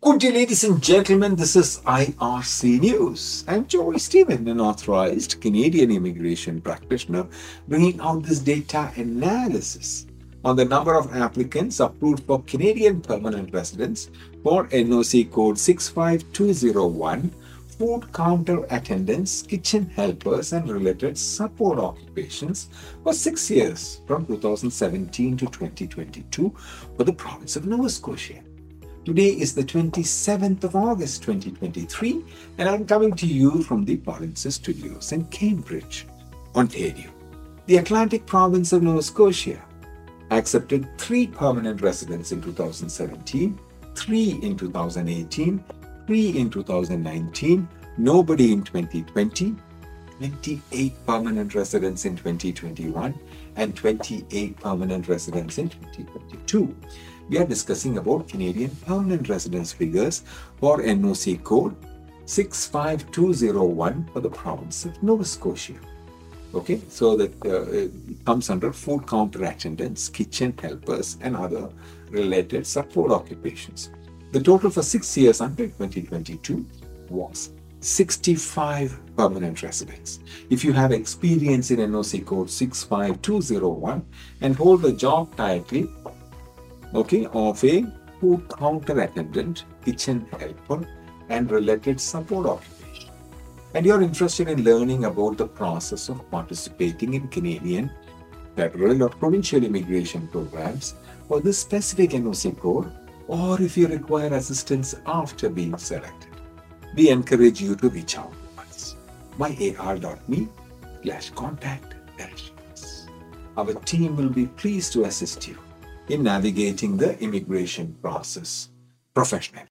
Good day, ladies and gentlemen. This is IRC News. I'm Joy Stephen, an authorized Canadian immigration practitioner, bringing out this data analysis on the number of applicants approved for Canadian permanent residence for NOC code 65201, food counter attendants, kitchen helpers, and related support occupations for six years from 2017 to 2022 for the province of Nova Scotia. Today is the 27th of August 2023, and I'm coming to you from the Polinsys Studios in Cambridge, Ontario. The Atlantic province of Nova Scotia accepted three permanent residents in 2017, three in 2018, three in 2019, nobody in 2020, 28 permanent residents in 2021, and 28 permanent residents in 2022 we are discussing about Canadian permanent residence figures for NOC code 65201 for the province of Nova Scotia. Okay, so that uh, comes under food counter attendants, kitchen helpers, and other related support occupations. The total for six years until 2022 was 65 permanent residents. If you have experience in NOC code 65201 and hold the job title okay, of a food counter attendant, kitchen helper, and related support occupation. And you're interested in learning about the process of participating in Canadian federal or provincial immigration programs for this specific NOC code, or if you require assistance after being selected, we encourage you to reach out to us. myar.me slash contact Our team will be pleased to assist you in navigating the immigration process professionally.